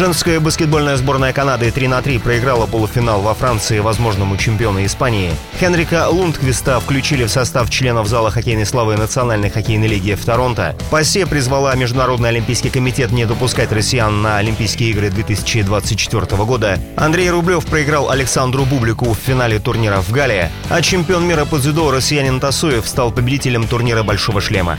Женская баскетбольная сборная Канады 3 на 3 проиграла полуфинал во Франции возможному чемпиону Испании. Хенрика Лундквиста включили в состав членов зала хоккейной славы Национальной хоккейной лиги в Торонто. ПАСЕ призвала Международный олимпийский комитет не допускать россиян на Олимпийские игры 2024 года. Андрей Рублев проиграл Александру Бублику в финале турнира в Гале, а чемпион мира по дзюдо россиянин Тасуев стал победителем турнира «Большого шлема».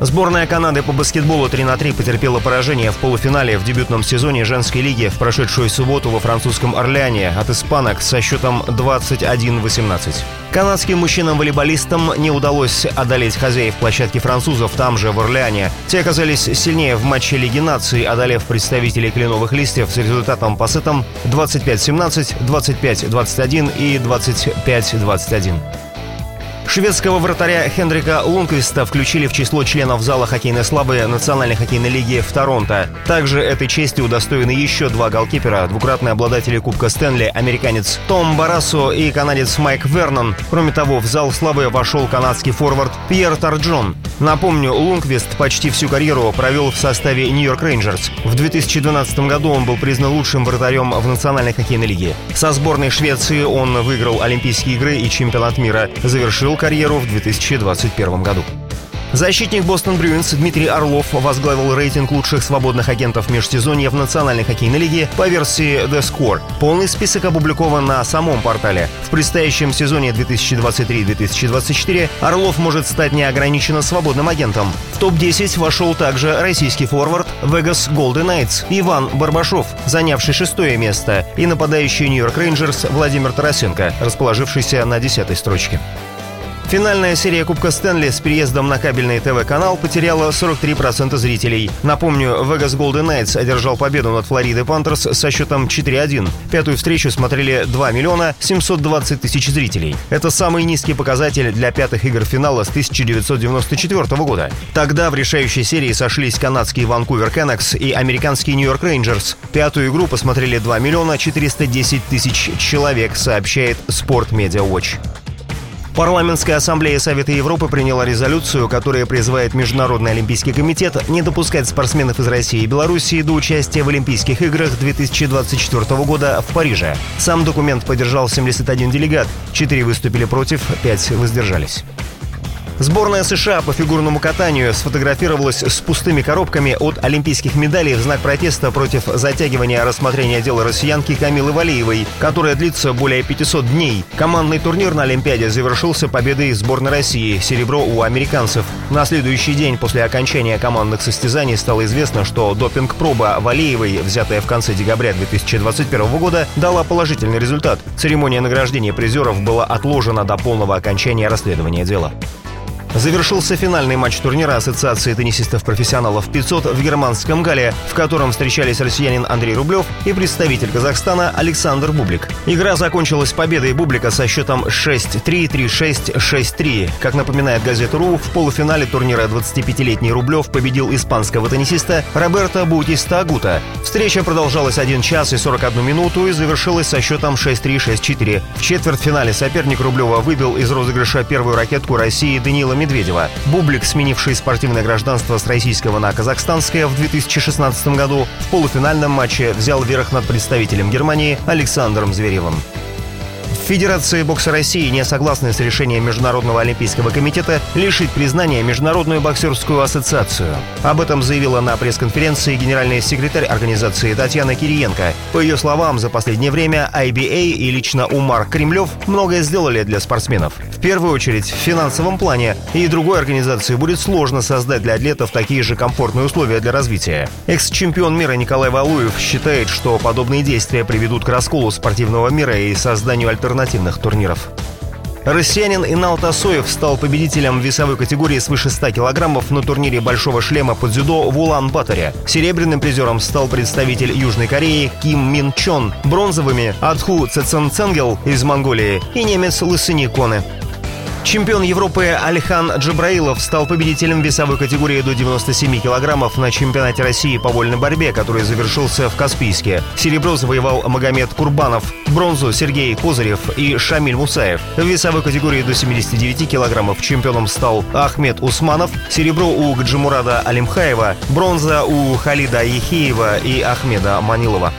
Сборная Канады по баскетболу 3 на 3 потерпела поражение в полуфинале в дебютном сезоне женской лиги в прошедшую субботу во французском Орлеане от испанок со счетом 21-18. Канадским мужчинам-волейболистам не удалось одолеть хозяев площадки французов там же, в Орлеане. Те оказались сильнее в матче Лиги наций, одолев представителей кленовых листьев с результатом по сетам 25-17, 25-21 и 25-21. Шведского вратаря Хендрика Лунквиста включили в число членов зала хоккейной славы Национальной хоккейной лиги в Торонто. Также этой чести удостоены еще два голкипера, двукратные обладатели Кубка Стэнли, американец Том Барасо и канадец Майк Вернон. Кроме того, в зал славы вошел канадский форвард Пьер Тарджон. Напомню, Лунквист почти всю карьеру провел в составе Нью-Йорк Рейнджерс. В 2012 году он был признан лучшим вратарем в Национальной хоккейной лиге. Со сборной Швеции он выиграл Олимпийские игры и чемпионат мира. Завершил карьеру в 2021 году. Защитник Бостон Брюинс Дмитрий Орлов возглавил рейтинг лучших свободных агентов межсезонья в Национальной хоккейной лиге по версии The Score. Полный список опубликован на самом портале. В предстоящем сезоне 2023-2024 Орлов может стать неограниченно свободным агентом. В топ-10 вошел также российский форвард Vegas Golden Knights Иван Барбашов, занявший шестое место, и нападающий Нью-Йорк Рейнджерс Владимир Тарасенко, расположившийся на десятой строчке. Финальная серия Кубка Стэнли с переездом на кабельный ТВ-канал потеряла 43% зрителей. Напомню, Vegas Golden Knights одержал победу над Флоридой Panthers со счетом 4-1. Пятую встречу смотрели 2 миллиона 720 тысяч зрителей. Это самый низкий показатель для пятых игр финала с 1994 года. Тогда в решающей серии сошлись канадский Vancouver Canucks и американский New York Rangers. Пятую игру посмотрели 2 миллиона 410 тысяч человек, сообщает Sport Media Watch. Парламентская ассамблея Совета Европы приняла резолюцию, которая призывает Международный олимпийский комитет не допускать спортсменов из России и Белоруссии до участия в Олимпийских играх 2024 года в Париже. Сам документ поддержал 71 делегат, 4 выступили против, 5 воздержались. Сборная США по фигурному катанию сфотографировалась с пустыми коробками от олимпийских медалей в знак протеста против затягивания рассмотрения дела россиянки Камилы Валиевой, которое длится более 500 дней. Командный турнир на Олимпиаде завершился победой сборной России, серебро у американцев. На следующий день после окончания командных состязаний стало известно, что допинг-проба Валиевой, взятая в конце декабря 2021 года, дала положительный результат. Церемония награждения призеров была отложена до полного окончания расследования дела. Завершился финальный матч турнира Ассоциации теннисистов-профессионалов 500 в германском Гале, в котором встречались россиянин Андрей Рублев и представитель Казахстана Александр Бублик. Игра закончилась победой Бублика со счетом 6-3, 3-6, 6-3. Как напоминает газета РУ, в полуфинале турнира 25-летний Рублев победил испанского теннисиста Роберто Бутиста Агута. Встреча продолжалась 1 час и 41 минуту и завершилась со счетом 6-3, 6-4. В четвертьфинале соперник Рублева выбил из розыгрыша первую ракетку России Данила Медведева. Бублик, сменивший спортивное гражданство с российского на казахстанское в 2016 году, в полуфинальном матче взял верх над представителем Германии Александром Зверевым. Федерации бокса России не согласны с решением Международного олимпийского комитета лишить признания Международную боксерскую ассоциацию. Об этом заявила на пресс-конференции генеральный секретарь организации Татьяна Кириенко. По ее словам, за последнее время IBA и лично Умар Кремлев многое сделали для спортсменов. В первую очередь в финансовом плане, и другой организации будет сложно создать для атлетов такие же комфортные условия для развития. Экс-чемпион мира Николай Валуев считает, что подобные действия приведут к расколу спортивного мира и созданию альтернативных турниров. Россиянин Инал Тасоев стал победителем весовой категории свыше 100 килограммов на турнире «Большого шлема» по дзюдо в Улан-Баторе. Серебряным призером стал представитель Южной Кореи Ким Мин Чон. Бронзовыми – Одху Цэцэнцэнгэл из Монголии и немец Лосени Коне. Чемпион Европы Алихан Джабраилов стал победителем весовой категории до 97 килограммов на чемпионате России по вольной борьбе, который завершился в Каспийске. Серебро завоевал Магомед Курбанов, бронзу Сергей Козырев и Шамиль Мусаев. В весовой категории до 79 килограммов чемпионом стал Ахмед Усманов, серебро у Гаджимурада Алимхаева, бронза у Халида Яхиева и Ахмеда Манилова.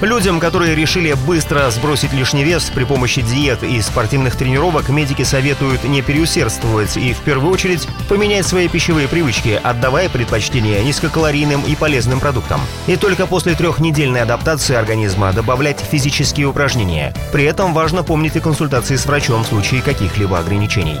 Людям, которые решили быстро сбросить лишний вес при помощи диет и спортивных тренировок, медики советуют не переусердствовать и в первую очередь поменять свои пищевые привычки, отдавая предпочтение низкокалорийным и полезным продуктам. И только после трехнедельной адаптации организма добавлять физические упражнения. При этом важно помнить и консультации с врачом в случае каких-либо ограничений.